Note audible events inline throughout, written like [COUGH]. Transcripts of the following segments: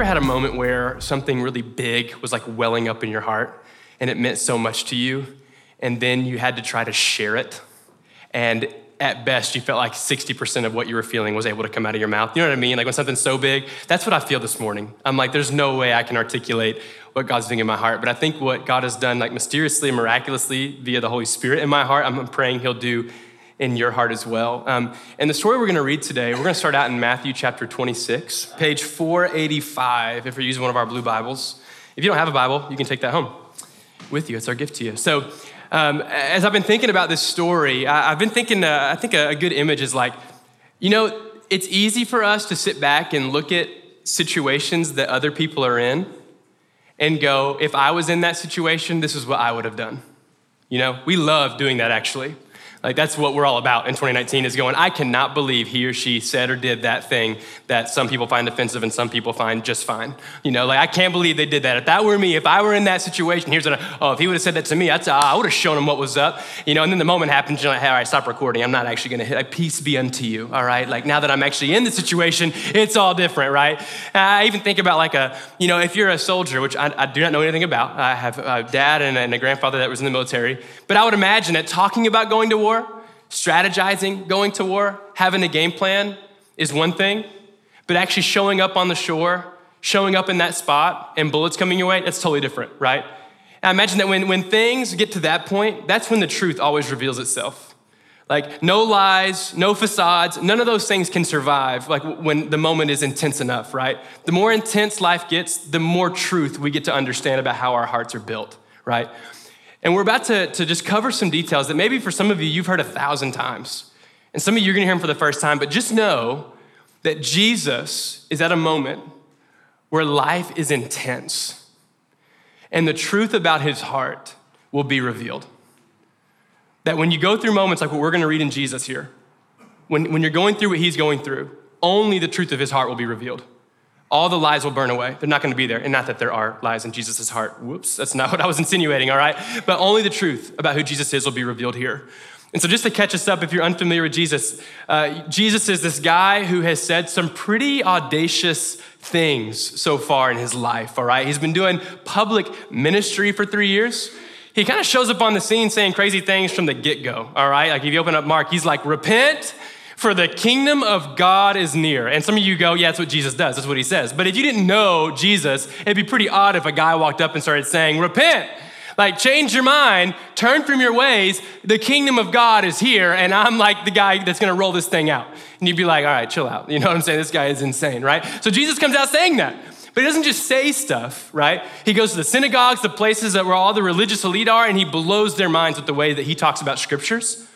ever had a moment where something really big was like welling up in your heart and it meant so much to you, and then you had to try to share it? And at best, you felt like 60% of what you were feeling was able to come out of your mouth. You know what I mean? Like when something's so big, that's what I feel this morning. I'm like, there's no way I can articulate what God's doing in my heart. But I think what God has done, like mysteriously and miraculously via the Holy Spirit in my heart, I'm praying He'll do in your heart as well. Um, and the story we're going to read today, we're going to start out in Matthew chapter 26, page 485, if you're using one of our blue Bibles. If you don't have a Bible, you can take that home with you. It's our gift to you. So, um, as I've been thinking about this story, I, have been thinking, uh, I think a, a good image is like, you know, it's easy for us to sit back and look at situations that other people are in and go, if I was in that situation, this is what I would have done. You know, we love doing that actually. Like that's what we're all about in 2019 is going, I cannot believe he or she said or did that thing that some people find offensive and some people find just fine. You know, like I can't believe they did that. If that were me, if I were in that situation, here's what I, oh, if he would have said that to me, I'd, I would have shown him what was up. You know, and then the moment happens, you're like, hey, all right, stop recording. I'm not actually gonna hit, like, peace be unto you, all right? Like now that I'm actually in the situation, it's all different, right? I even think about like a, you know, if you're a soldier, which I, I do not know anything about, I have a dad and a grandfather that was in the military, but I would imagine that talking about going to war, strategizing, going to war, having a game plan is one thing, but actually showing up on the shore, showing up in that spot, and bullets coming your way, that's totally different, right? I imagine that when, when things get to that point, that's when the truth always reveals itself. Like, no lies, no facades, none of those things can survive, like when the moment is intense enough, right? The more intense life gets, the more truth we get to understand about how our hearts are built, right? And we're about to, to just cover some details that maybe for some of you, you've heard a thousand times. And some of you, you're gonna hear them for the first time, but just know that Jesus is at a moment where life is intense. And the truth about his heart will be revealed. That when you go through moments like what we're gonna read in Jesus here, when, when you're going through what he's going through, only the truth of his heart will be revealed all the lies will burn away. They're not going to be there. And not that there are lies in Jesus' heart. Whoops, that's not [LAUGHS] what I was insinuating, all right? But only the truth about who Jesus is will be revealed here. And so, just to catch us up, if you're unfamiliar with Jesus, uh, Jesus is this guy who has said some pretty audacious things so far in his life, all right? He's been doing public ministry for three years. He kind of shows up on the scene saying crazy things from the get go, all right? Like if you open up Mark, he's like, repent for the kingdom of God is near. And some of you go, yeah, that's what Jesus does. That's what he says. But if you didn't know Jesus, it'd be pretty odd if a guy walked up and started saying, repent. Like, change your mind, turn from your ways. The kingdom of God is here, and I'm like the guy that's gonna roll this thing out. And you'd be like, all right, chill out. You know what I'm saying? This guy is insane, right? So Jesus comes out saying that. But he doesn't just say stuff, right? He goes to the synagogues, the places that where all the religious elite are, and he blows their minds with the way that he talks about scriptures.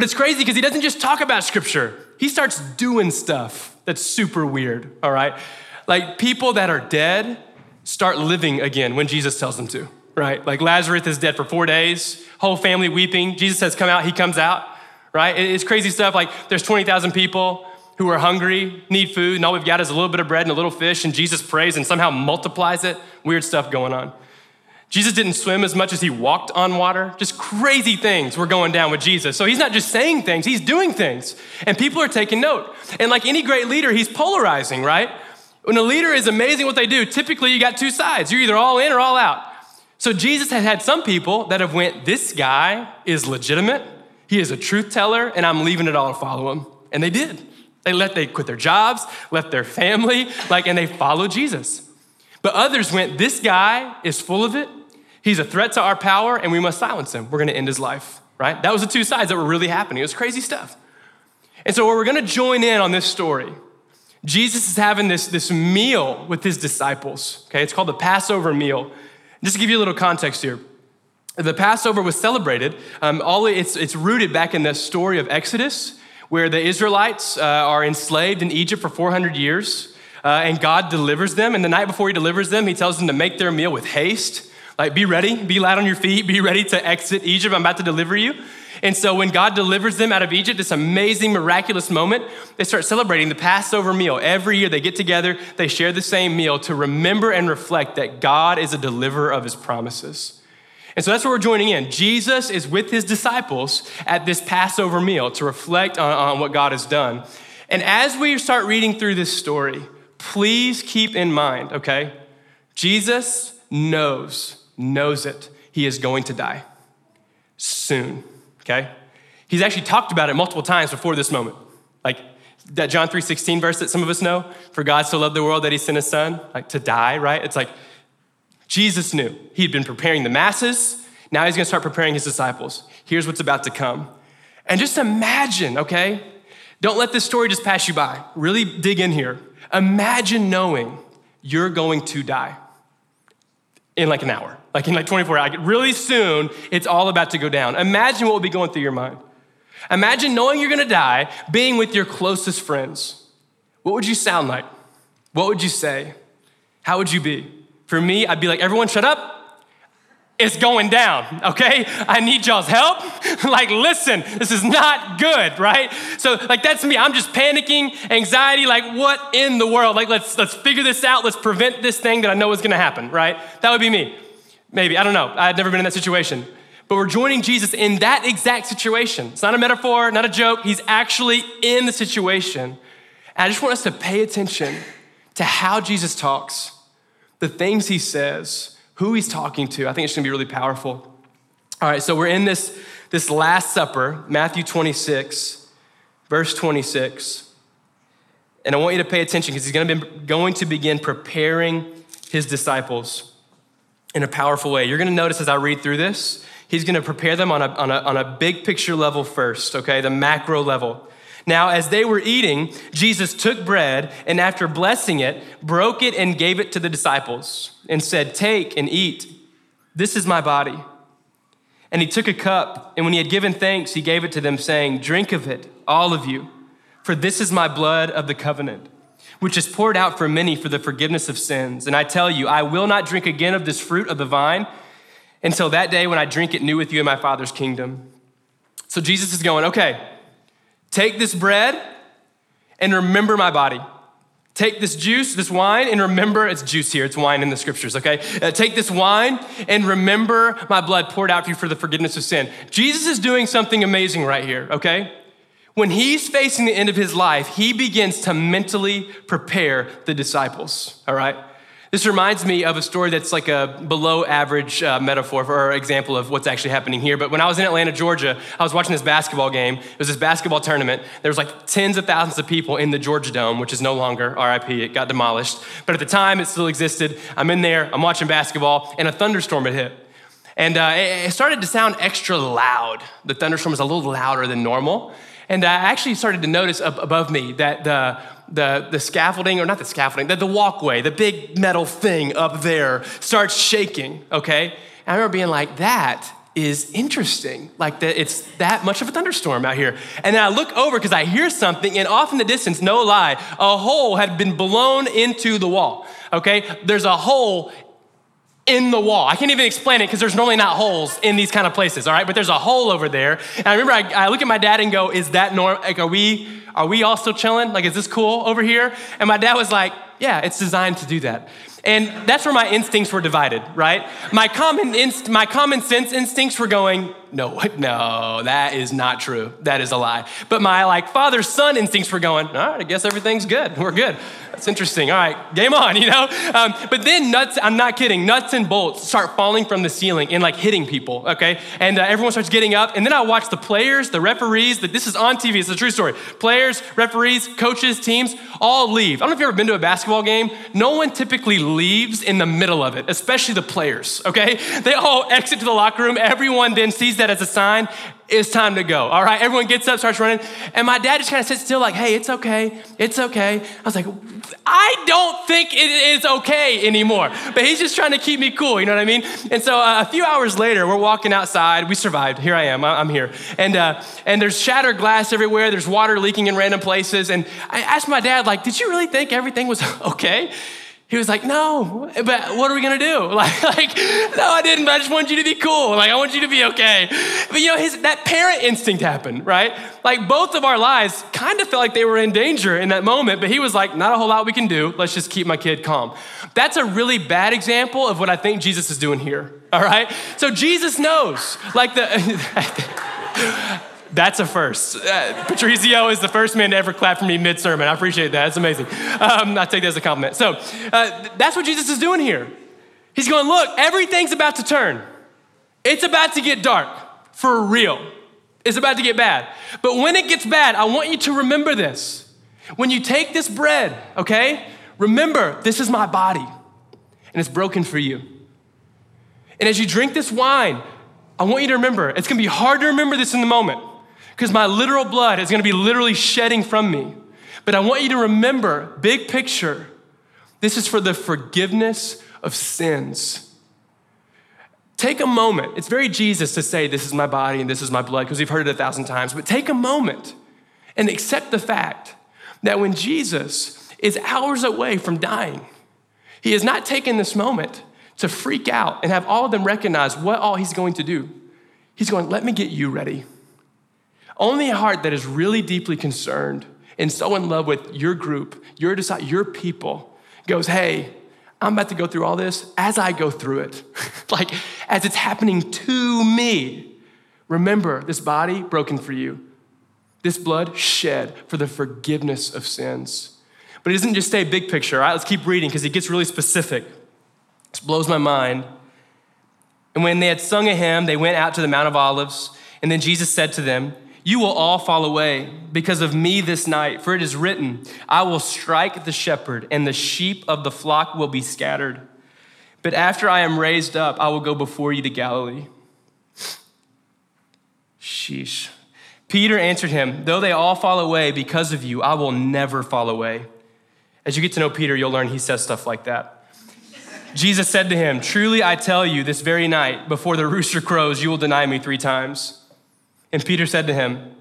But it's crazy because he doesn't just talk about scripture, he starts doing stuff that's super weird, all right? Like people that are dead start living again when Jesus tells them to, right? Like Lazarus is dead for four days, whole family weeping. Jesus says, Come out, he comes out, right? It's crazy stuff. Like there's 20,000 people who are hungry, need food, and all we've got is a little bit of bread and a little fish, and Jesus prays and somehow multiplies it. Weird stuff going on. Jesus didn't swim as much as he walked on water. Just crazy things were going down with Jesus. So he's not just saying things, he's doing things. And people are taking note. And like any great leader, he's polarizing, right? When a leader is amazing what they do, typically you got two sides. You're either all in or all out. So Jesus had had some people that have went, this guy is legitimate. He is a truth teller and I'm leaving it all to follow him. And they did. They let they quit their jobs, left their family, like and they followed Jesus. But others went, this guy is full of it He's a threat to our power, and we must silence him. We're going to end his life, right? That was the two sides that were really happening. It was crazy stuff. And so, where we're going to join in on this story. Jesus is having this, this meal with his disciples. Okay, it's called the Passover meal. Just to give you a little context here, the Passover was celebrated. Um, all it's, it's rooted back in the story of Exodus, where the Israelites uh, are enslaved in Egypt for 400 years, uh, and God delivers them. And the night before He delivers them, He tells them to make their meal with haste. Like, be ready, be light on your feet, be ready to exit Egypt. I'm about to deliver you. And so, when God delivers them out of Egypt, this amazing, miraculous moment, they start celebrating the Passover meal. Every year they get together, they share the same meal to remember and reflect that God is a deliverer of his promises. And so that's where we're joining in. Jesus is with his disciples at this Passover meal to reflect on, on what God has done. And as we start reading through this story, please keep in mind, okay? Jesus knows, knows it. He is going to die soon, okay? He's actually talked about it multiple times before this moment. Like that John 3:16 verse that some of us know, for God so loved the world that he sent his son, like to die, right? It's like Jesus knew. He'd been preparing the masses, now he's gonna start preparing his disciples. Here's what's about to come. And just imagine, okay? Don't let this story just pass you by. Really dig in here. Imagine knowing you're going to die in like an hour, like in like 24 hours. Really soon, it's all about to go down. Imagine what will be going through your mind. Imagine knowing you're gonna die, being with your closest friends. What would you sound like? What would you say? How would you be? For me, I'd be like, everyone shut up. It's going down, okay? I need y'all's help. [LAUGHS] like, listen, this is not good, right? So, like, that's me. I'm just panicking, anxiety, like, what in the world? Like, let's let's figure this out. Let's prevent this thing that I know is gonna happen, right? That would be me. Maybe. I don't know. I've never been in that situation but we're joining Jesus in that exact situation. It's not a metaphor, not a joke. He's actually in the situation. And I just want us to pay attention to how Jesus talks, the things he says, who he's talking to. I think it's gonna be really powerful. All right, so we're in this, this Last Supper, Matthew 26, verse 26. And I want you to pay attention because he's gonna be going to begin preparing his disciples in a powerful way. You're gonna notice as I read through this, He's going to prepare them on a, on, a, on a big picture level first, okay, the macro level. Now, as they were eating, Jesus took bread and after blessing it, broke it and gave it to the disciples and said, Take and eat. This is my body. And he took a cup, and when he had given thanks, he gave it to them, saying, Drink of it, all of you, for this is my blood of the covenant, which is poured out for many for the forgiveness of sins. And I tell you, I will not drink again of this fruit of the vine until that day when I drink it new with you in my Father's kingdom. So Jesus is going, okay, take this bread and remember my body. Take this juice, this wine, and remember it's juice here, it's wine in the scriptures, okay? Uh, take this wine and remember my blood poured out for you for the forgiveness of sin. Jesus is doing something amazing right here, okay? When he's facing the end of his life, he begins to mentally prepare the disciples, all right? This reminds me of a story that's like a below average uh, metaphor or example of what's actually happening here. But when I was in Atlanta, Georgia, I was watching this basketball game. It was this basketball tournament. There was like tens of thousands of people in the Georgia Dome, which is no longer RIP. It got demolished. But at the time, it still existed. I'm in there, I'm watching basketball, and a thunderstorm had hit. And uh, it started to sound extra loud. The thunderstorm was a little louder than normal. And I actually started to notice above me that the the, the scaffolding, or not the scaffolding, the, the walkway, the big metal thing up there starts shaking, okay? And I remember being like, that is interesting. Like that it's that much of a thunderstorm out here. And then I look over because I hear something, and off in the distance, no lie, a hole had been blown into the wall. Okay? There's a hole in the wall. I can't even explain it because there's normally not holes in these kind of places, all right? But there's a hole over there. And I remember I, I look at my dad and go, is that normal? Like, are we are we all still chilling? Like, is this cool over here? And my dad was like, Yeah, it's designed to do that. And that's where my instincts were divided, right? My common, inst- my common sense instincts were going, no, [LAUGHS] no, that is not true. That is a lie. But my like father son instincts were going, all right, I guess everything's good. We're good. That's interesting. All right, game on, [LAUGHS] you know? Um, but then nuts, I'm not kidding, nuts and bolts start falling from the ceiling and like hitting people, okay? And uh, everyone starts getting up. And then I watch the players, the referees, that this is on TV, it's a true story. Players, referees, coaches, teams all leave. I don't know if you've ever been to a basketball game. No one typically leaves in the middle of it, especially the players, okay? They all [LAUGHS] exit to the locker room. Everyone then sees that as a sign it's time to go. All right, everyone gets up, starts running. And my dad just kind of sits still, like, hey, it's okay, it's okay. I was like, I don't think it is okay anymore. But he's just trying to keep me cool, you know what I mean? And so uh, a few hours later, we're walking outside. We survived. Here I am, I'm here. And, uh, and there's shattered glass everywhere, there's water leaking in random places. And I asked my dad, like, did you really think everything was [LAUGHS] okay? He was like, no, but what are we gonna do? [LAUGHS] Like, like, no, I didn't, but I just want you to be cool. Like, I want you to be okay. But you know, his that parent instinct happened, right? Like both of our lives kind of felt like they were in danger in that moment, but he was like, not a whole lot we can do. Let's just keep my kid calm. That's a really bad example of what I think Jesus is doing here. All right? So Jesus knows, like the [LAUGHS] That's a first. Uh, Patrizio is the first man to ever clap for me mid sermon. I appreciate that. That's amazing. Um, I take that as a compliment. So uh, that's what Jesus is doing here. He's going, look, everything's about to turn. It's about to get dark for real. It's about to get bad. But when it gets bad, I want you to remember this. When you take this bread, okay, remember this is my body and it's broken for you. And as you drink this wine, I want you to remember, it's gonna be hard to remember this in the moment because my literal blood is gonna be literally shedding from me. But I want you to remember, big picture, this is for the forgiveness of sins. Take a moment. It's very Jesus to say, This is my body and this is my blood, because we've heard it a thousand times. But take a moment and accept the fact that when Jesus is hours away from dying, he has not taken this moment to freak out and have all of them recognize what all he's going to do. He's going, Let me get you ready. Only a heart that is really deeply concerned and so in love with your group, your, your people, goes, Hey, I'm about to go through all this as I go through it, [LAUGHS] like as it's happening to me. Remember, this body broken for you, this blood shed for the forgiveness of sins. But he doesn't just stay big picture. Let's keep reading because it gets really specific. This blows my mind. And when they had sung a hymn, they went out to the Mount of Olives. And then Jesus said to them, You will all fall away because of me this night, for it is written, I will strike the shepherd, and the sheep of the flock will be scattered. But after I am raised up, I will go before you to Galilee. Sheesh. Peter answered him, Though they all fall away because of you, I will never fall away. As you get to know Peter, you'll learn he says stuff like that. Jesus said to him, Truly I tell you, this very night, before the rooster crows, you will deny me three times. And Peter said to him,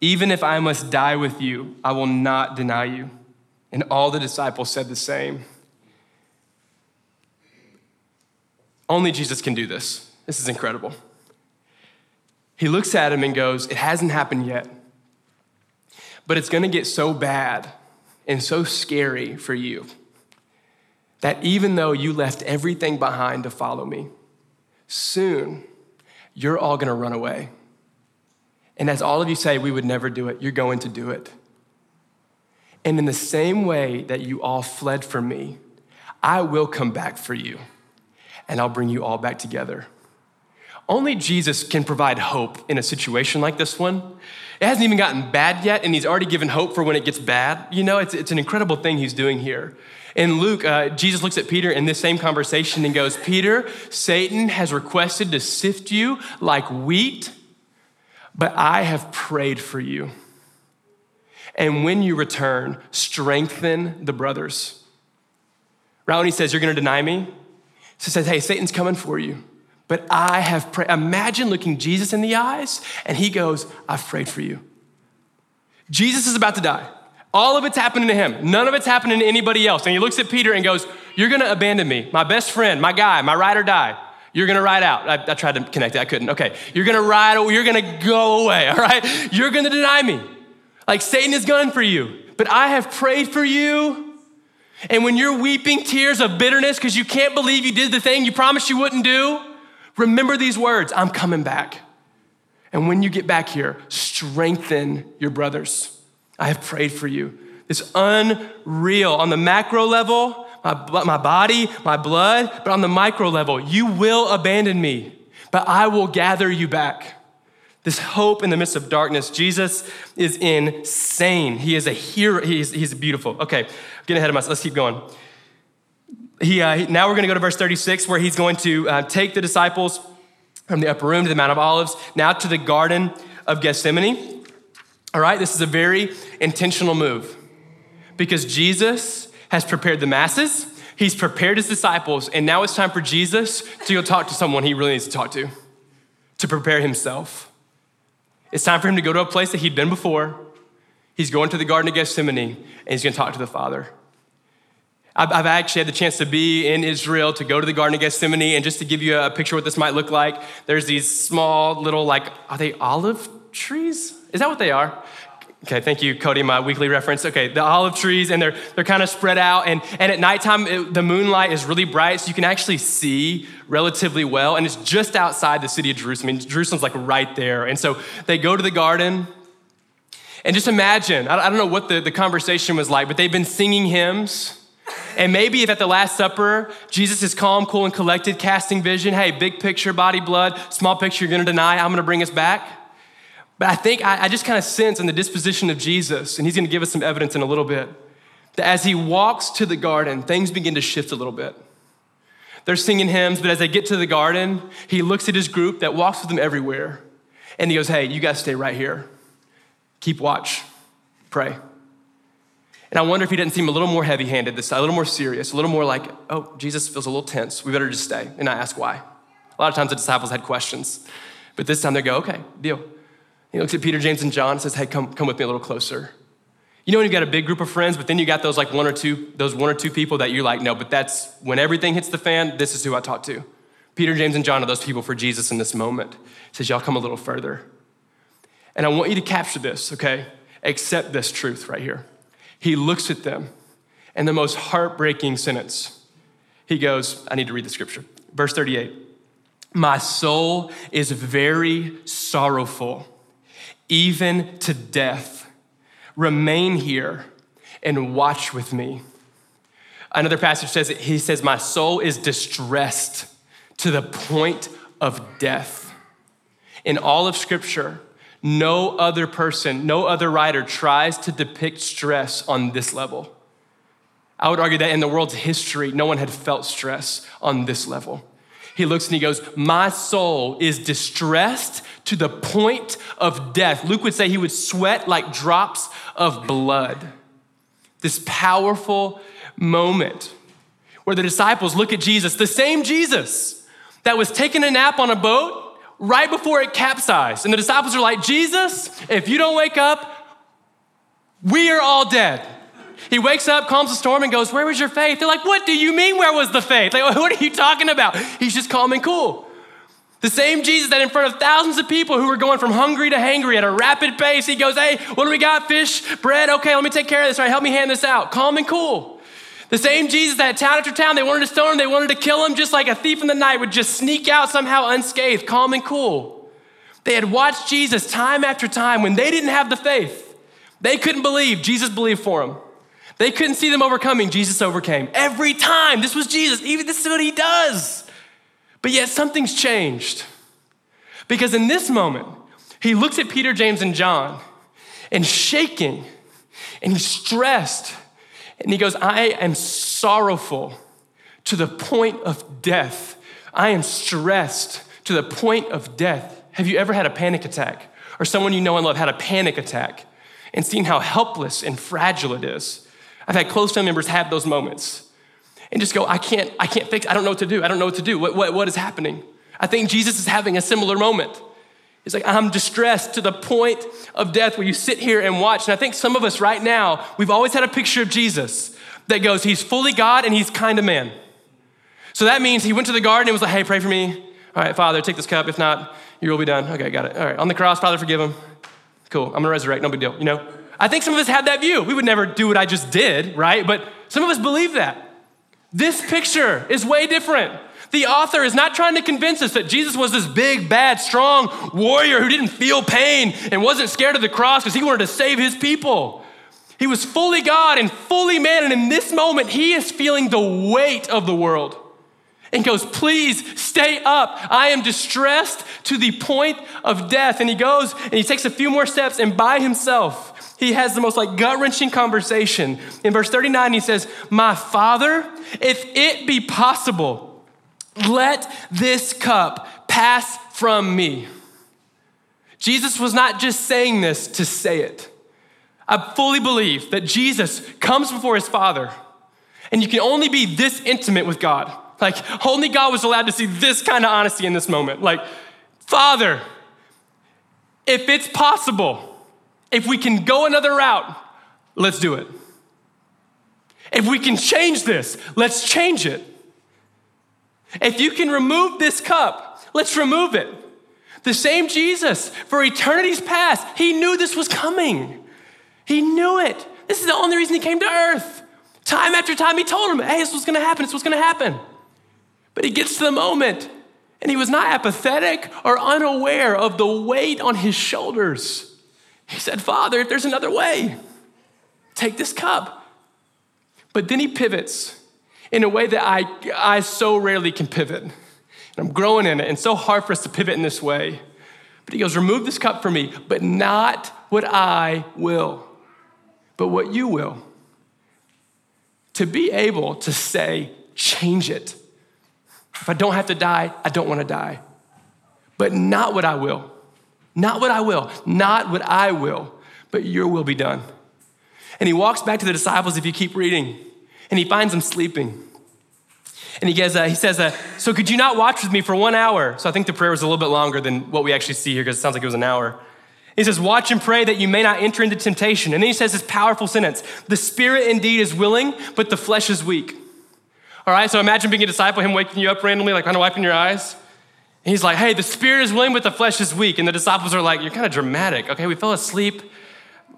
Even if I must die with you, I will not deny you. And all the disciples said the same. Only Jesus can do this. This is incredible. He looks at him and goes, It hasn't happened yet, but it's gonna get so bad and so scary for you that even though you left everything behind to follow me, soon you're all gonna run away. And as all of you say, we would never do it, you're going to do it. And in the same way that you all fled from me, I will come back for you and I'll bring you all back together. Only Jesus can provide hope in a situation like this one. It hasn't even gotten bad yet, and he's already given hope for when it gets bad. You know, it's, it's an incredible thing he's doing here. In Luke, uh, Jesus looks at Peter in this same conversation and goes, Peter, Satan has requested to sift you like wheat, but I have prayed for you. And when you return, strengthen the brothers. Right when he says, You're to deny me, he says, Hey, Satan's coming for you. But I have prayed. Imagine looking Jesus in the eyes, and he goes, I've prayed for you. Jesus is about to die. All of it's happening to him. None of it's happening to anybody else. And he looks at Peter and goes, You're gonna abandon me, my best friend, my guy, my ride or die. You're gonna ride out. I, I tried to connect it, I couldn't. Okay. You're gonna ride, you're gonna go away, [LAUGHS] all right? You're gonna deny me. Like Satan is gunning for you. But I have prayed for you. And when you're weeping tears of bitterness because you can't believe you did the thing you promised you wouldn't do, remember these words I'm coming back. And when you get back here, strengthen your brothers. I have prayed for you. It's unreal. On the macro level, my, my body, my blood, but on the micro level, you will abandon me, but I will gather you back. This hope in the midst of darkness. Jesus is insane. He is a hero. He's, he's beautiful. Okay, getting ahead of myself. Let's keep going. He, uh, now we're going to go to verse 36, where he's going to uh, take the disciples from the upper room to the Mount of Olives, now to the Garden of Gethsemane. All right, this is a very intentional move because Jesus has prepared the masses, he's prepared his disciples, and now it's time for Jesus to go talk to someone he really needs to talk to, to prepare himself. It's time for him to go to a place that he'd been before. He's going to the Garden of Gethsemane and he's going to talk to the Father. I've actually had the chance to be in Israel, to go to the Garden of Gethsemane, and just to give you a picture of what this might look like, there's these small little, like, are they olive trees? Is that what they are? Okay, thank you, Cody, my weekly reference. Okay, the olive trees, and they're, they're kind of spread out. And, and at nighttime, it, the moonlight is really bright, so you can actually see relatively well. And it's just outside the city of Jerusalem. I mean, Jerusalem's like right there. And so they go to the garden. And just imagine, I, I don't know what the, the conversation was like, but they've been singing hymns. And maybe if at the Last Supper, Jesus is calm, cool, and collected, casting vision, hey, big picture, body, blood, small picture, you're gonna deny, I'm gonna bring us back. But I think I, I just kind of sense in the disposition of Jesus, and he's going to give us some evidence in a little bit, that as he walks to the garden, things begin to shift a little bit. They're singing hymns, but as they get to the garden, he looks at his group that walks with him everywhere, and he goes, Hey, you guys stay right here. Keep watch, pray. And I wonder if he didn't seem a little more heavy handed this time, a little more serious, a little more like, oh, Jesus feels a little tense. We better just stay and not ask why. A lot of times the disciples had questions, but this time they go, okay, deal. He looks at Peter, James, and John and says, Hey, come, come with me a little closer. You know when you've got a big group of friends, but then you got those like one or two, those one or two people that you're like, no, but that's when everything hits the fan, this is who I talk to. Peter, James, and John are those people for Jesus in this moment. He says, Y'all come a little further. And I want you to capture this, okay? Accept this truth right here. He looks at them, and the most heartbreaking sentence, he goes, I need to read the scripture. Verse 38 My soul is very sorrowful even to death. Remain here and watch with me. Another passage says, He says, My soul is distressed to the point of death. In all of Scripture, no other person, no other writer tries to depict stress on this level. I would argue that in the world's history, no one had felt stress on this level. He looks and he goes, My soul is distressed to the point of death. Luke would say he would sweat like drops of blood. This powerful moment where the disciples look at Jesus, the same Jesus that was taking a nap on a boat right before it capsized. And the disciples are like, Jesus, if you don't wake up, we are all dead. He wakes up, calms the storm, and goes, Where was your faith? They're like, What do you mean, where was the faith? Like, [LAUGHS] what are you talking about? He's just calm and cool. The same Jesus that in front of thousands of people who were going from hungry to hangry at a rapid pace, he goes, Hey, what do we got? Fish, bread? Okay, let me take care of this. All right, help me hand this out. Calm and cool. The same Jesus that town after town, they wanted to stone him, they wanted to kill him, just like a thief in the night would just sneak out somehow unscathed, calm and cool. They had watched Jesus time after time when they didn't have the faith. They couldn't believe, Jesus believed for them. They couldn't see them overcoming, Jesus overcame. Every time, this was Jesus. Even this is what he does. But yet something's changed. Because in this moment, he looks at Peter, James, and John and shaking, and he's stressed. And he goes, I am sorrowful to the point of death. I am stressed to the point of death. Have you ever had a panic attack? Or someone you know and love had a panic attack and seen how helpless and fragile it is? I've had close family members have those moments and just go, I can't, I can't fix, I don't know what to do. I don't know what to do. What, what, what is happening? I think Jesus is having a similar moment. He's like, I'm distressed to the point of death where you sit here and watch. And I think some of us right now, we've always had a picture of Jesus that goes, He's fully God and He's kind of man. So that means He went to the garden and was like, Hey, pray for me. All right, Father, take this cup. If not, you will be done. Okay, got it. All right, on the cross, Father, forgive him. Cool, I'm gonna resurrect, no big deal, you know? I think some of us had that view. We would never do what I just did, right? But some of us believe that. This picture is way different. The author is not trying to convince us that Jesus was this big, bad, strong warrior who didn't feel pain and wasn't scared of the cross because he wanted to save his people. He was fully God and fully man, and in this moment, he is feeling the weight of the world and goes, Please stay up. I am distressed to the point of death. And he goes and he takes a few more steps, and by himself, he has the most like gut wrenching conversation. In verse 39, he says, My father, if it be possible, let this cup pass from me. Jesus was not just saying this to say it. I fully believe that Jesus comes before his Father, and you can only be this intimate with God. Like, only God was allowed to see this kind of honesty in this moment. Like, Father, if it's possible, if we can go another route, let's do it. If we can change this, let's change it. If you can remove this cup, let's remove it. The same Jesus, for eternity's past, he knew this was coming. He knew it. This is the only reason he came to earth. Time after time, he told him, hey, this was gonna happen, this was gonna happen. But he gets to the moment, and he was not apathetic or unaware of the weight on his shoulders. He said, Father, if there's another way, take this cup. But then he pivots in a way that I, I so rarely can pivot. And I'm growing in it, and so hard for us to pivot in this way. But he goes, Remove this cup from me, but not what I will but what you will. To be able to say, change it. If I don't have to die, I don't want to die. But not what I will. Not what I will. Not what I will, but your will be done. And he walks back to the disciples if you keep reading, and he finds them sleeping. And he, uh, he says, uh, So could you not watch with me for one hour? So I think the prayer was a little bit longer than what we actually see here because it sounds like it was an hour. He says, Watch and pray that you may not enter into temptation. And then he says this powerful sentence The spirit indeed is willing, but the flesh is weak. All right, so imagine being a disciple, him waking you up randomly, like kind of wiping your eyes. He's like, Hey, the spirit is willing, but the flesh is weak. And the disciples are like, You're kind of dramatic. Okay, we fell asleep.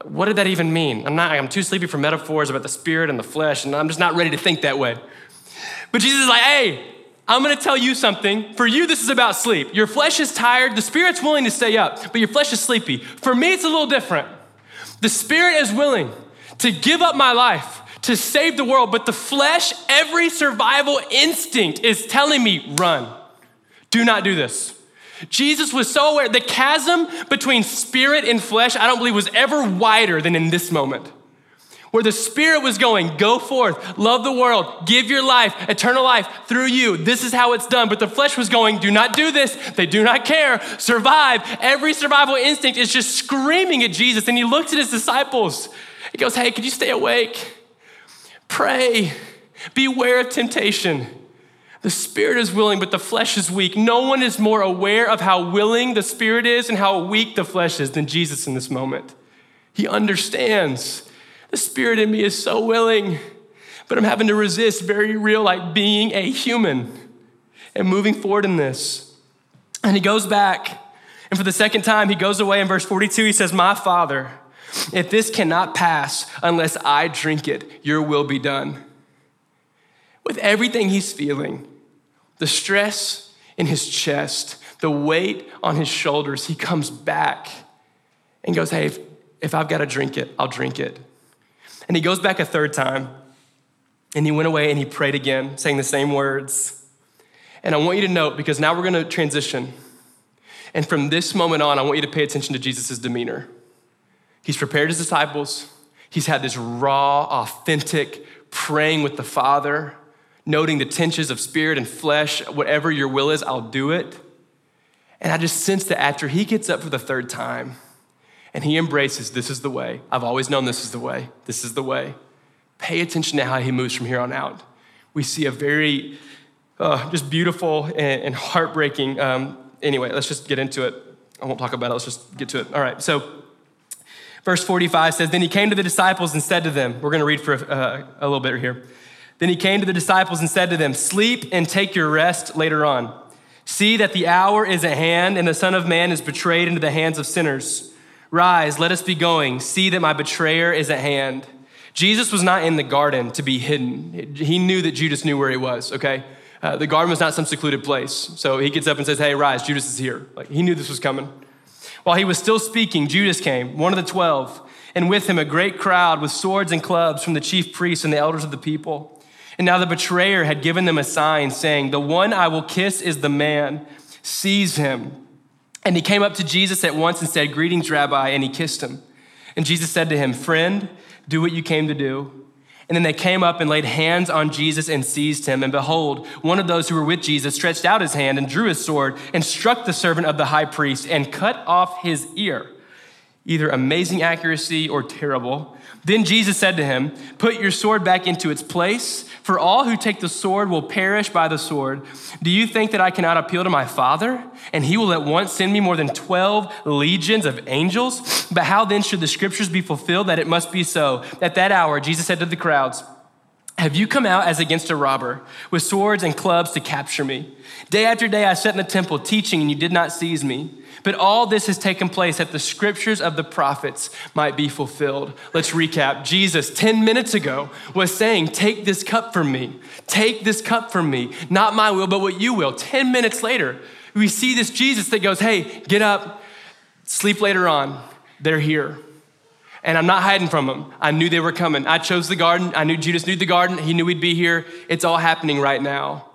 What did that even mean? I'm not, I'm too sleepy for metaphors about the spirit and the flesh, and I'm just not ready to think that way. But Jesus is like, Hey, I'm gonna tell you something. For you, this is about sleep. Your flesh is tired, the spirit's willing to stay up, but your flesh is sleepy. For me, it's a little different. The spirit is willing to give up my life to save the world, but the flesh, every survival instinct is telling me, run. Do not do this. Jesus was so aware. The chasm between spirit and flesh, I don't believe, was ever wider than in this moment where the Spirit was going, go forth, love the world, give your life, eternal life through you. This is how it's done. But the flesh was going, do not do this. They do not care. Survive. Every survival instinct is just screaming at Jesus. And he looks at his disciples. He goes, hey, could you stay awake? Pray. Beware of temptation. The spirit is willing, but the flesh is weak. No one is more aware of how willing the spirit is and how weak the flesh is than Jesus in this moment. He understands the spirit in me is so willing, but I'm having to resist very real, like being a human and moving forward in this. And he goes back, and for the second time, he goes away in verse 42. He says, My Father, if this cannot pass unless I drink it, your will be done. With everything he's feeling, the stress in his chest, the weight on his shoulders, he comes back and goes, Hey, if, if I've got to drink it, I'll drink it. And he goes back a third time, and he went away and he prayed again, saying the same words. And I want you to note, because now we're going to transition. And from this moment on, I want you to pay attention to Jesus' demeanor. He's prepared his disciples, he's had this raw, authentic praying with the Father, noting the tensions of spirit and flesh. Whatever your will is, I'll do it. And I just sense that after he gets up for the third time, and he embraces this is the way. I've always known this is the way. This is the way. Pay attention to how he moves from here on out. We see a very uh, just beautiful and, and heartbreaking. Um, anyway, let's just get into it. I won't talk about it. Let's just get to it. All right. So, verse 45 says, Then he came to the disciples and said to them, We're going to read for uh, a little bit here. Then he came to the disciples and said to them, Sleep and take your rest later on. See that the hour is at hand, and the Son of Man is betrayed into the hands of sinners. Rise, let us be going. See that my betrayer is at hand. Jesus was not in the garden to be hidden. He knew that Judas knew where he was, okay? Uh, the garden was not some secluded place. So he gets up and says, Hey, rise, Judas is here. Like he knew this was coming. While he was still speaking, Judas came, one of the twelve, and with him a great crowd with swords and clubs from the chief priests and the elders of the people. And now the betrayer had given them a sign, saying, The one I will kiss is the man. Seize him. And he came up to Jesus at once and said, Greetings, Rabbi, and he kissed him. And Jesus said to him, Friend, do what you came to do. And then they came up and laid hands on Jesus and seized him. And behold, one of those who were with Jesus stretched out his hand and drew his sword and struck the servant of the high priest and cut off his ear. Either amazing accuracy or terrible. Then Jesus said to him, Put your sword back into its place, for all who take the sword will perish by the sword. Do you think that I cannot appeal to my Father, and he will at once send me more than 12 legions of angels? But how then should the scriptures be fulfilled that it must be so? At that hour, Jesus said to the crowds, Have you come out as against a robber with swords and clubs to capture me? Day after day I sat in the temple teaching, and you did not seize me. But all this has taken place that the scriptures of the prophets might be fulfilled. Let's recap. Jesus, 10 minutes ago, was saying, Take this cup from me. Take this cup from me. Not my will, but what you will. 10 minutes later, we see this Jesus that goes, Hey, get up, sleep later on. They're here. And I'm not hiding from them. I knew they were coming. I chose the garden. I knew Judas knew the garden. He knew we'd be here. It's all happening right now.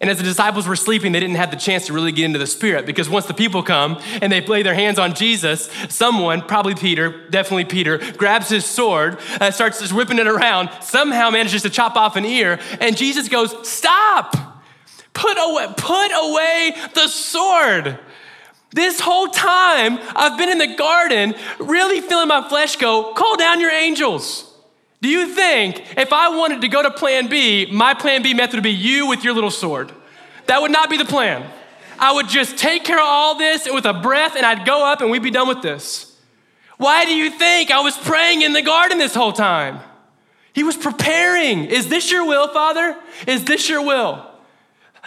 And as the disciples were sleeping, they didn't have the chance to really get into the spirit because once the people come and they lay their hands on Jesus, someone, probably Peter, definitely Peter, grabs his sword, uh, starts just whipping it around, somehow manages to chop off an ear, and Jesus goes, Stop! Put away, put away the sword. This whole time I've been in the garden, really feeling my flesh go, call down your angels. Do you think if I wanted to go to plan B, my plan B method would be you with your little sword? That would not be the plan. I would just take care of all this with a breath and I'd go up and we'd be done with this. Why do you think I was praying in the garden this whole time? He was preparing. Is this your will, Father? Is this your will?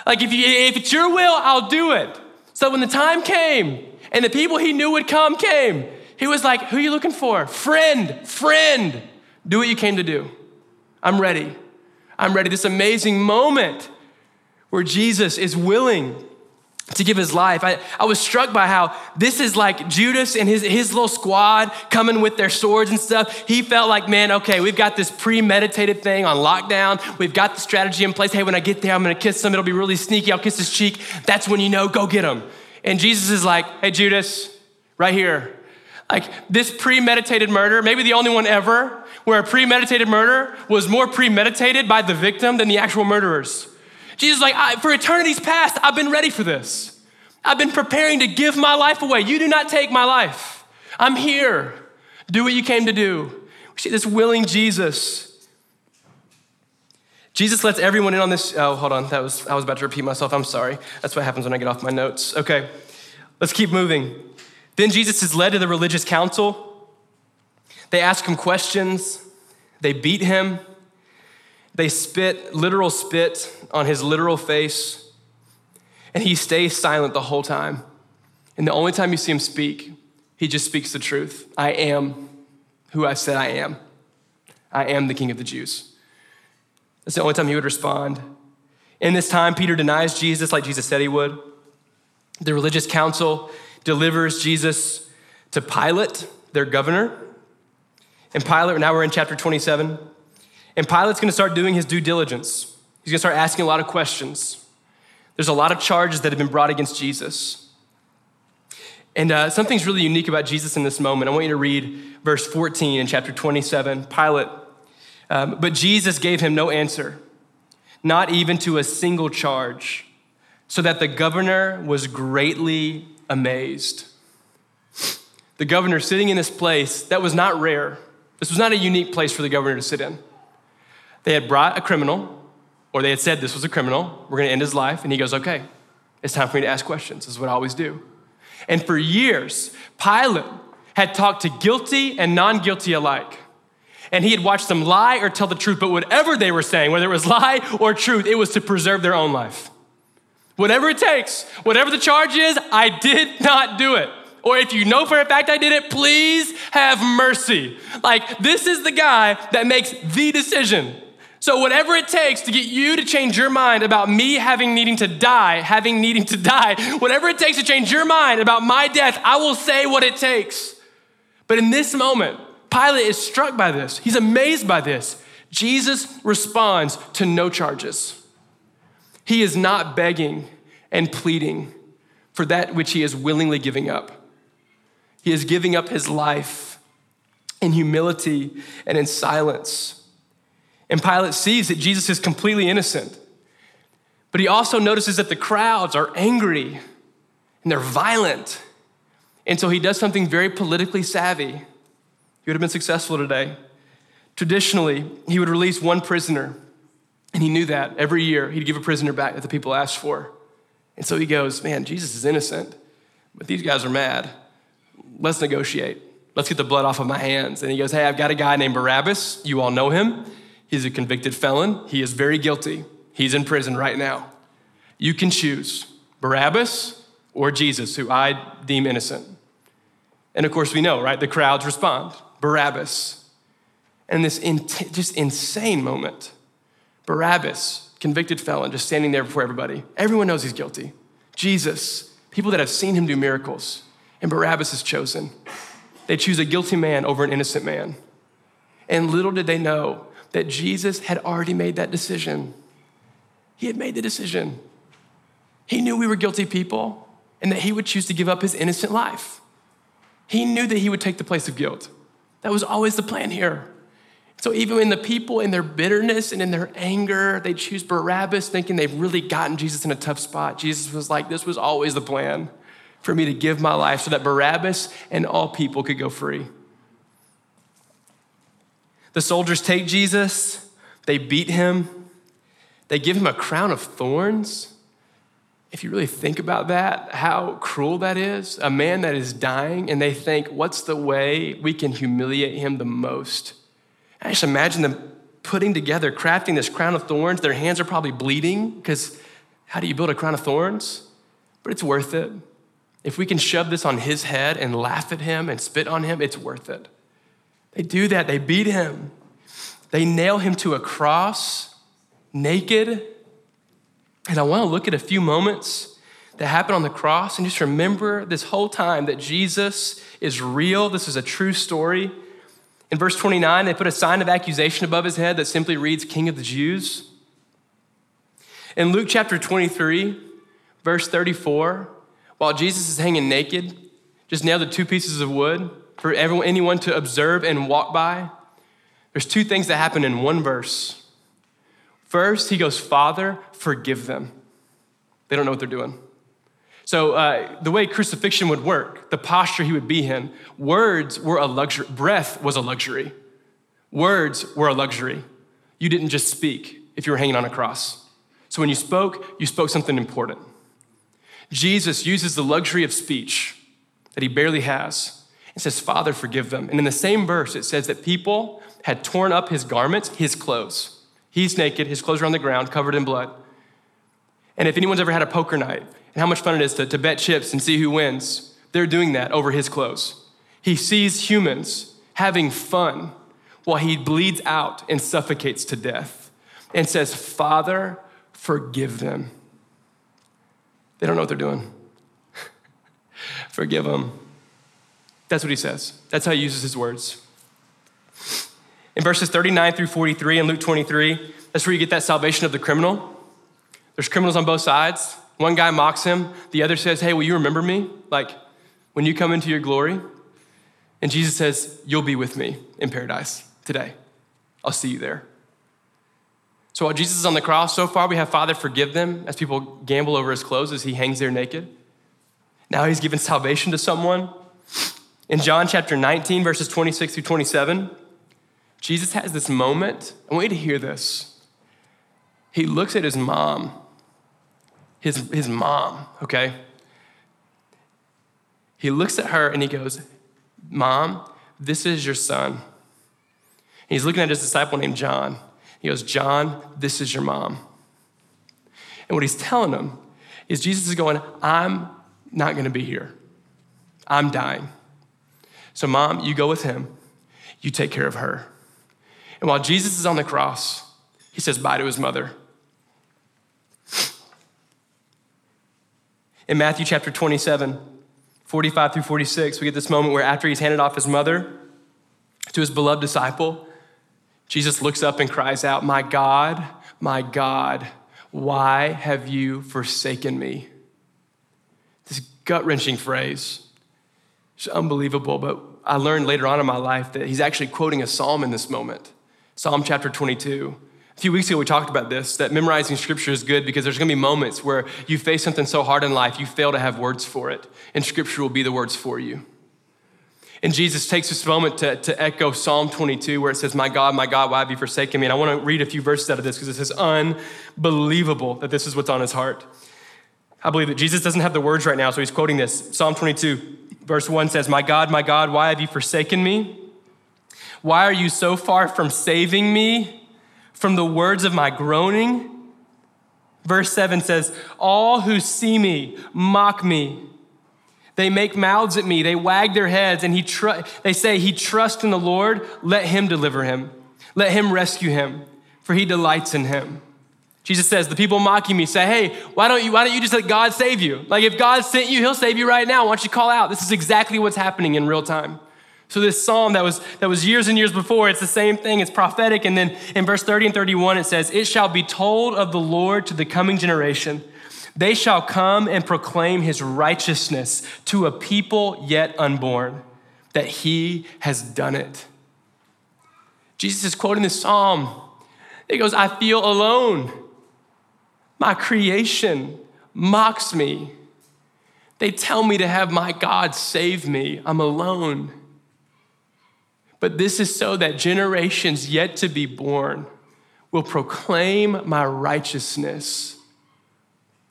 Like, if, you, if it's your will, I'll do it. So when the time came and the people he knew would come came, he was like, Who are you looking for? Friend, friend, do what you came to do. I'm ready. I'm ready. This amazing moment where Jesus is willing to give his life. I, I was struck by how this is like Judas and his, his little squad coming with their swords and stuff. He felt like, man, okay, we've got this premeditated thing on lockdown. We've got the strategy in place. Hey, when I get there, I'm gonna kiss him. It'll be really sneaky. I'll kiss his cheek. That's when you know, go get him. And Jesus is like, hey, Judas, right here. Like this premeditated murder, maybe the only one ever, where a premeditated murder was more premeditated by the victim than the actual murderers. Jesus like, for eternity's past, I've been ready for this. I've been preparing to give my life away. You do not take my life. I'm here. Do what you came to do. We see this willing Jesus. Jesus lets everyone in on this. Oh, hold on. That was I was about to repeat myself. I'm sorry. That's what happens when I get off my notes. Okay. Let's keep moving. Then Jesus is led to the religious council. They ask him questions. They beat him. They spit, literal spit, on his literal face, and he stays silent the whole time. And the only time you see him speak, he just speaks the truth. I am who I said I am. I am the king of the Jews. That's the only time he would respond. In this time, Peter denies Jesus like Jesus said he would. The religious council delivers Jesus to Pilate, their governor. And Pilate, now we're in chapter 27. And Pilate's gonna start doing his due diligence. He's gonna start asking a lot of questions. There's a lot of charges that have been brought against Jesus. And uh, something's really unique about Jesus in this moment. I want you to read verse 14 in chapter 27. Pilate, um, but Jesus gave him no answer, not even to a single charge, so that the governor was greatly amazed. The governor sitting in this place that was not rare. This was not a unique place for the governor to sit in. They had brought a criminal, or they had said this was a criminal, we're gonna end his life, and he goes, okay, it's time for me to ask questions. This is what I always do. And for years, Pilate had talked to guilty and non guilty alike. And he had watched them lie or tell the truth, but whatever they were saying, whether it was lie or truth, it was to preserve their own life. Whatever it takes, whatever the charge is, I did not do it. Or if you know for a fact I did it, please have mercy. Like, this is the guy that makes the decision. So, whatever it takes to get you to change your mind about me having needing to die, having needing to die, whatever it takes to change your mind about my death, I will say what it takes. But in this moment, Pilate is struck by this. He's amazed by this. Jesus responds to no charges. He is not begging and pleading for that which he is willingly giving up. He is giving up his life in humility and in silence. And Pilate sees that Jesus is completely innocent. But he also notices that the crowds are angry and they're violent. And so he does something very politically savvy. He would have been successful today. Traditionally, he would release one prisoner, and he knew that every year he'd give a prisoner back that the people asked for. And so he goes, Man, Jesus is innocent, but these guys are mad. Let's negotiate. Let's get the blood off of my hands. And he goes, Hey, I've got a guy named Barabbas. You all know him. He's a convicted felon. He is very guilty. He's in prison right now. You can choose Barabbas or Jesus, who I deem innocent. And of course, we know, right? The crowds respond Barabbas. And this in- just insane moment Barabbas, convicted felon, just standing there before everybody. Everyone knows he's guilty. Jesus, people that have seen him do miracles. And Barabbas is chosen. They choose a guilty man over an innocent man. And little did they know that Jesus had already made that decision. He had made the decision. He knew we were guilty people and that he would choose to give up his innocent life. He knew that he would take the place of guilt. That was always the plan here. So even when the people in their bitterness and in their anger, they choose Barabbas thinking they've really gotten Jesus in a tough spot, Jesus was like, this was always the plan for me to give my life so that Barabbas and all people could go free. The soldiers take Jesus, they beat him, they give him a crown of thorns. If you really think about that, how cruel that is, a man that is dying, and they think, what's the way we can humiliate him the most? I just imagine them putting together, crafting this crown of thorns. Their hands are probably bleeding because how do you build a crown of thorns? But it's worth it. If we can shove this on his head and laugh at him and spit on him, it's worth it. They do that, they beat him, they nail him to a cross naked. And I want to look at a few moments that happened on the cross and just remember this whole time that Jesus is real. This is a true story. In verse 29, they put a sign of accusation above his head that simply reads, King of the Jews. In Luke chapter 23, verse 34, while Jesus is hanging naked, just nailed to two pieces of wood, for everyone, anyone to observe and walk by. There's two things that happen in one verse. First, he goes, Father, forgive them. They don't know what they're doing. So, uh, the way crucifixion would work, the posture he would be in, words were a luxury, breath was a luxury. Words were a luxury. You didn't just speak if you were hanging on a cross. So, when you spoke, you spoke something important. Jesus uses the luxury of speech that he barely has it says, Father, forgive them. And in the same verse, it says that people had torn up his garments, his clothes. He's naked, his clothes are on the ground, covered in blood. And if anyone's ever had a poker night, and how much fun it is to, to bet chips and see who wins, they're doing that over his clothes. He sees humans having fun while he bleeds out and suffocates to death and says, Father, forgive them. They don't know what they're doing. [LAUGHS] forgive them. That's what he says. That's how he uses his words. In verses 39 through 43 in Luke 23, that's where you get that salvation of the criminal. There's criminals on both sides. One guy mocks him, the other says, Hey, will you remember me? Like when you come into your glory? And Jesus says, You'll be with me in paradise today. I'll see you there. So while Jesus is on the cross, so far we have Father, forgive them as people gamble over his clothes as he hangs there naked. Now he's given salvation to someone in John chapter 19, verses 26 through 27, Jesus has this moment. I want you to hear this. He looks at his mom, his, his mom, okay? He looks at her and he goes, Mom, this is your son. He's looking at his disciple named John. He goes, John, this is your mom. And what he's telling him is Jesus is going, I'm not going to be here. I'm dying. So, mom, you go with him, you take care of her. And while Jesus is on the cross, he says bye to his mother. In Matthew chapter 27, 45 through 46, we get this moment where after he's handed off his mother to his beloved disciple, Jesus looks up and cries out, My God, my God, why have you forsaken me? This gut wrenching phrase. It's unbelievable, but I learned later on in my life that he's actually quoting a psalm in this moment Psalm chapter 22. A few weeks ago, we talked about this that memorizing scripture is good because there's gonna be moments where you face something so hard in life, you fail to have words for it, and scripture will be the words for you. And Jesus takes this moment to, to echo Psalm 22, where it says, My God, my God, why have you forsaken me? And I wanna read a few verses out of this because this is unbelievable that this is what's on his heart. I believe that Jesus doesn't have the words right now, so he's quoting this. Psalm 22, verse 1 says, My God, my God, why have you forsaken me? Why are you so far from saving me? from the words of my groaning. Verse 7 says, All who see me mock me. They make mouths at me, they wag their heads, and he tr- they say, He trusts in the Lord, let him deliver him, let him rescue him, for he delights in him. Jesus says, the people mocking me say, hey, why don't you, why don't you just let God save you? Like if God sent you, he'll save you right now. Why don't you call out? This is exactly what's happening in real time. So this psalm that was that was years and years before, it's the same thing. It's prophetic. And then in verse 30 and 31, it says, It shall be told of the Lord to the coming generation. They shall come and proclaim his righteousness to a people yet unborn, that he has done it. Jesus is quoting this psalm. He goes, I feel alone. My creation mocks me. They tell me to have my God save me. I'm alone. But this is so that generations yet to be born will proclaim my righteousness.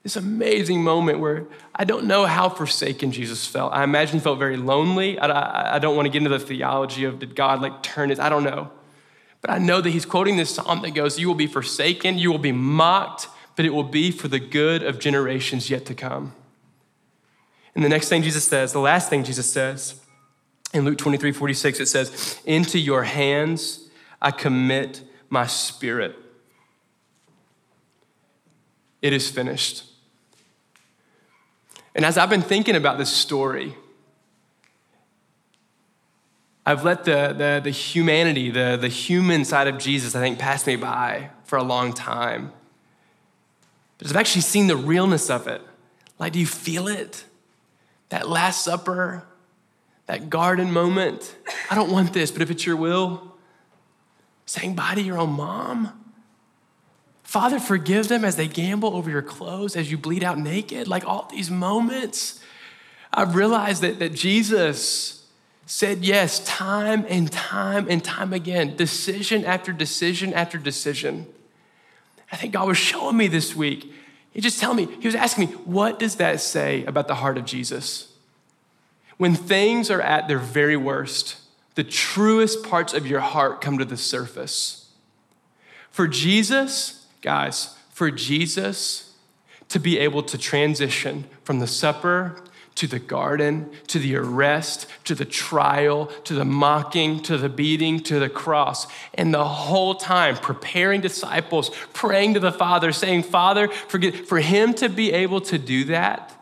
This amazing moment where I don't know how forsaken Jesus felt. I imagine he felt very lonely. I, I don't want to get into the theology of did God like turn his, I don't know. But I know that he's quoting this psalm that goes, You will be forsaken, you will be mocked, but it will be for the good of generations yet to come. And the next thing Jesus says, the last thing Jesus says, in Luke 23 46, it says, Into your hands I commit my spirit. It is finished. And as I've been thinking about this story, I've let the, the, the humanity, the, the human side of Jesus, I think, pass me by for a long time. But I've actually seen the realness of it. Like, do you feel it? That Last Supper, that garden moment. I don't want this, but if it's your will, saying bye to your own mom. Father, forgive them as they gamble over your clothes, as you bleed out naked. Like all these moments, I've realized that, that Jesus said yes time and time and time again, decision after decision after decision. I think God was showing me this week. He just telling me, he was asking me, what does that say about the heart of Jesus? When things are at their very worst, the truest parts of your heart come to the surface. For Jesus, guys, for Jesus to be able to transition from the supper to the garden, to the arrest, to the trial, to the mocking, to the beating, to the cross. And the whole time preparing disciples, praying to the Father, saying, Father, forget, for him to be able to do that,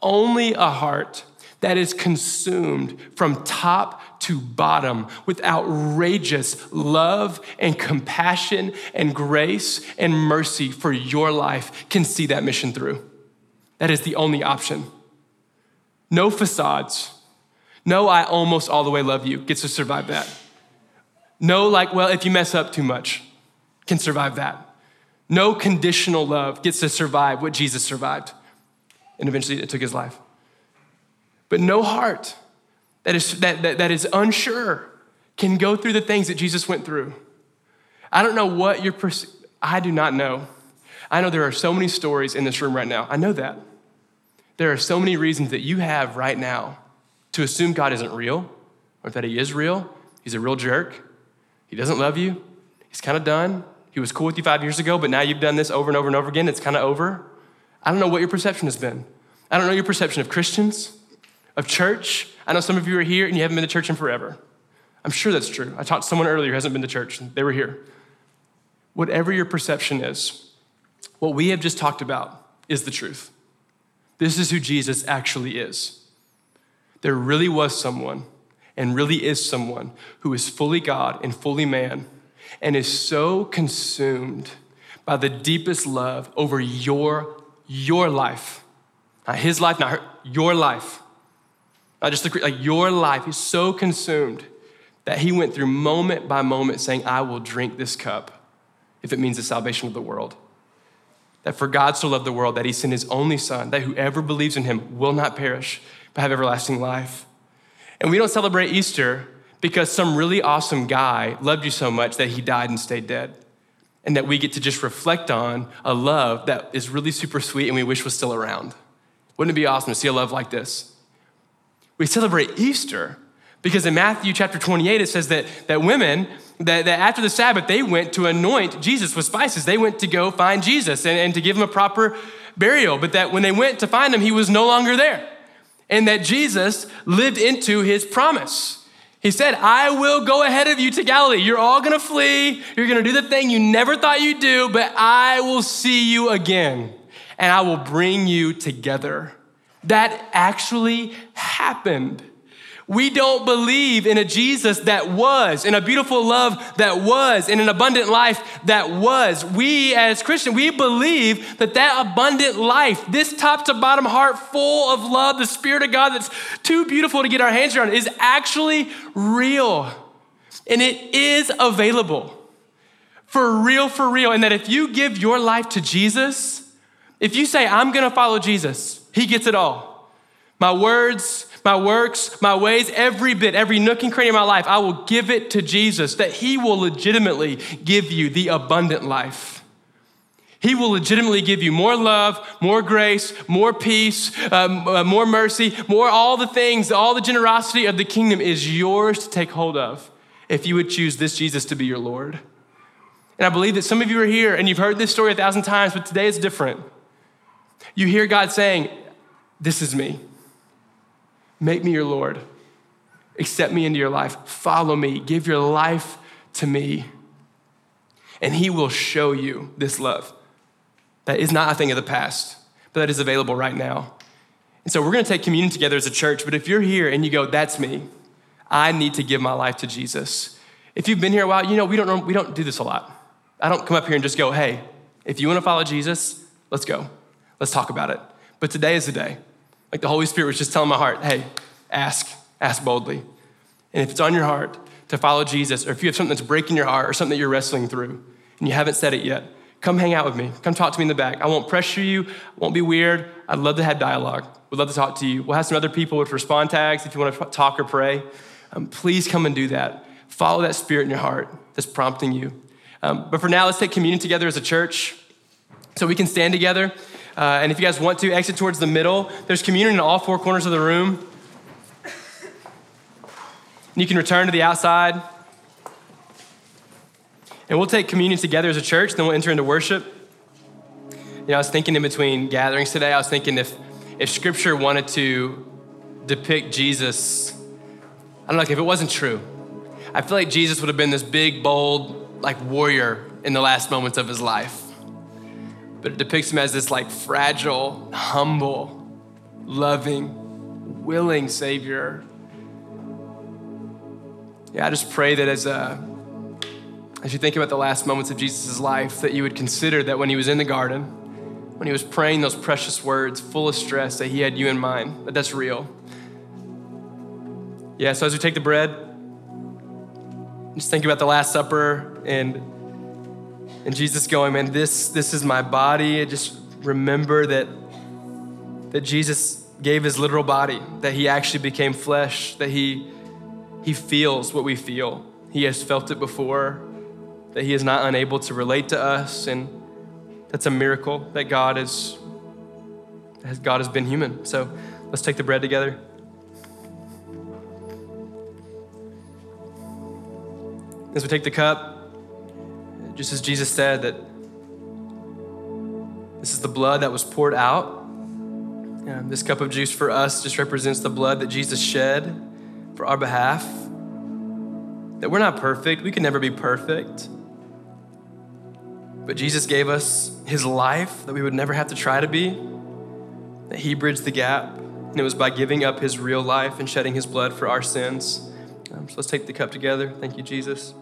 only a heart that is consumed from top to bottom with outrageous love and compassion and grace and mercy for your life can see that mission through. That is the only option. No facades. No, I almost all the way love you gets to survive that. No, like, well, if you mess up too much, can survive that. No conditional love gets to survive what Jesus survived. And eventually it took his life. But no heart that is, that, that, that is unsure can go through the things that Jesus went through. I don't know what your, pers- I do not know. I know there are so many stories in this room right now. I know that. There are so many reasons that you have right now to assume God isn't real, or that He is real. He's a real jerk. He doesn't love you. He's kind of done. He was cool with you five years ago, but now you've done this over and over and over again. It's kind of over. I don't know what your perception has been. I don't know your perception of Christians, of church. I know some of you are here and you haven't been to church in forever. I'm sure that's true. I talked to someone earlier who hasn't been to church, they were here. Whatever your perception is, what we have just talked about is the truth. This is who Jesus actually is. There really was someone, and really is someone, who is fully God and fully man, and is so consumed by the deepest love over your, your life. Not his life, not her, your life. Not just the, like your life. He's so consumed that he went through moment by moment saying, I will drink this cup if it means the salvation of the world that for God so loved the world that he sent his only son, that whoever believes in him will not perish, but have everlasting life. And we don't celebrate Easter because some really awesome guy loved you so much that he died and stayed dead. And that we get to just reflect on a love that is really super sweet and we wish was still around. Wouldn't it be awesome to see a love like this? We celebrate Easter because in Matthew chapter 28, it says that, that women that, that after the Sabbath, they went to anoint Jesus with spices. They went to go find Jesus and, and to give him a proper burial. But that when they went to find him, he was no longer there. And that Jesus lived into his promise. He said, I will go ahead of you to Galilee. You're all gonna flee. You're gonna do the thing you never thought you'd do, but I will see you again and I will bring you together. That actually happened. We don't believe in a Jesus that was, in a beautiful love that was, in an abundant life that was. We as Christians, we believe that that abundant life, this top to bottom heart full of love, the Spirit of God that's too beautiful to get our hands around, is actually real. And it is available. For real, for real. And that if you give your life to Jesus, if you say, I'm gonna follow Jesus, He gets it all. My words, my works, my ways, every bit, every nook and cranny of my life, I will give it to Jesus, that He will legitimately give you the abundant life. He will legitimately give you more love, more grace, more peace, um, uh, more mercy, more all the things, all the generosity of the kingdom is yours to take hold of if you would choose this Jesus to be your Lord. And I believe that some of you are here and you've heard this story a thousand times, but today is different. You hear God saying, This is me. Make me your Lord. Accept me into your life. Follow me. Give your life to me. And He will show you this love that is not a thing of the past, but that is available right now. And so we're going to take communion together as a church. But if you're here and you go, That's me, I need to give my life to Jesus. If you've been here a while, you know we don't, we don't do this a lot. I don't come up here and just go, Hey, if you want to follow Jesus, let's go. Let's talk about it. But today is the day. Like the Holy Spirit was just telling my heart, hey, ask, ask boldly. And if it's on your heart to follow Jesus, or if you have something that's breaking your heart or something that you're wrestling through and you haven't said it yet, come hang out with me. Come talk to me in the back. I won't pressure you, I won't be weird. I'd love to have dialogue. We'd love to talk to you. We'll have some other people with respond tags if you want to talk or pray. Um, please come and do that. Follow that spirit in your heart that's prompting you. Um, but for now, let's take communion together as a church so we can stand together. Uh, and if you guys want to, exit towards the middle. There's communion in all four corners of the room. And you can return to the outside. And we'll take communion together as a church, then we'll enter into worship. You know, I was thinking in between gatherings today, I was thinking if, if scripture wanted to depict Jesus, I don't know, if it wasn't true, I feel like Jesus would have been this big, bold, like warrior in the last moments of his life but it depicts him as this like fragile, humble, loving, willing Savior. Yeah, I just pray that as a uh, as you think about the last moments of Jesus' life, that you would consider that when he was in the garden, when he was praying those precious words full of stress, that he had you in mind, that that's real. Yeah, so as we take the bread, just think about the Last Supper and and Jesus going, man, this, this is my body. Just remember that, that Jesus gave his literal body, that he actually became flesh, that he, he feels what we feel. He has felt it before, that he is not unable to relate to us. And that's a miracle that God is, that God has been human. So let's take the bread together. As we take the cup, just as Jesus said that this is the blood that was poured out. This cup of juice for us just represents the blood that Jesus shed for our behalf. That we're not perfect, we can never be perfect. But Jesus gave us his life that we would never have to try to be, that he bridged the gap. And it was by giving up his real life and shedding his blood for our sins. Um, so let's take the cup together. Thank you, Jesus.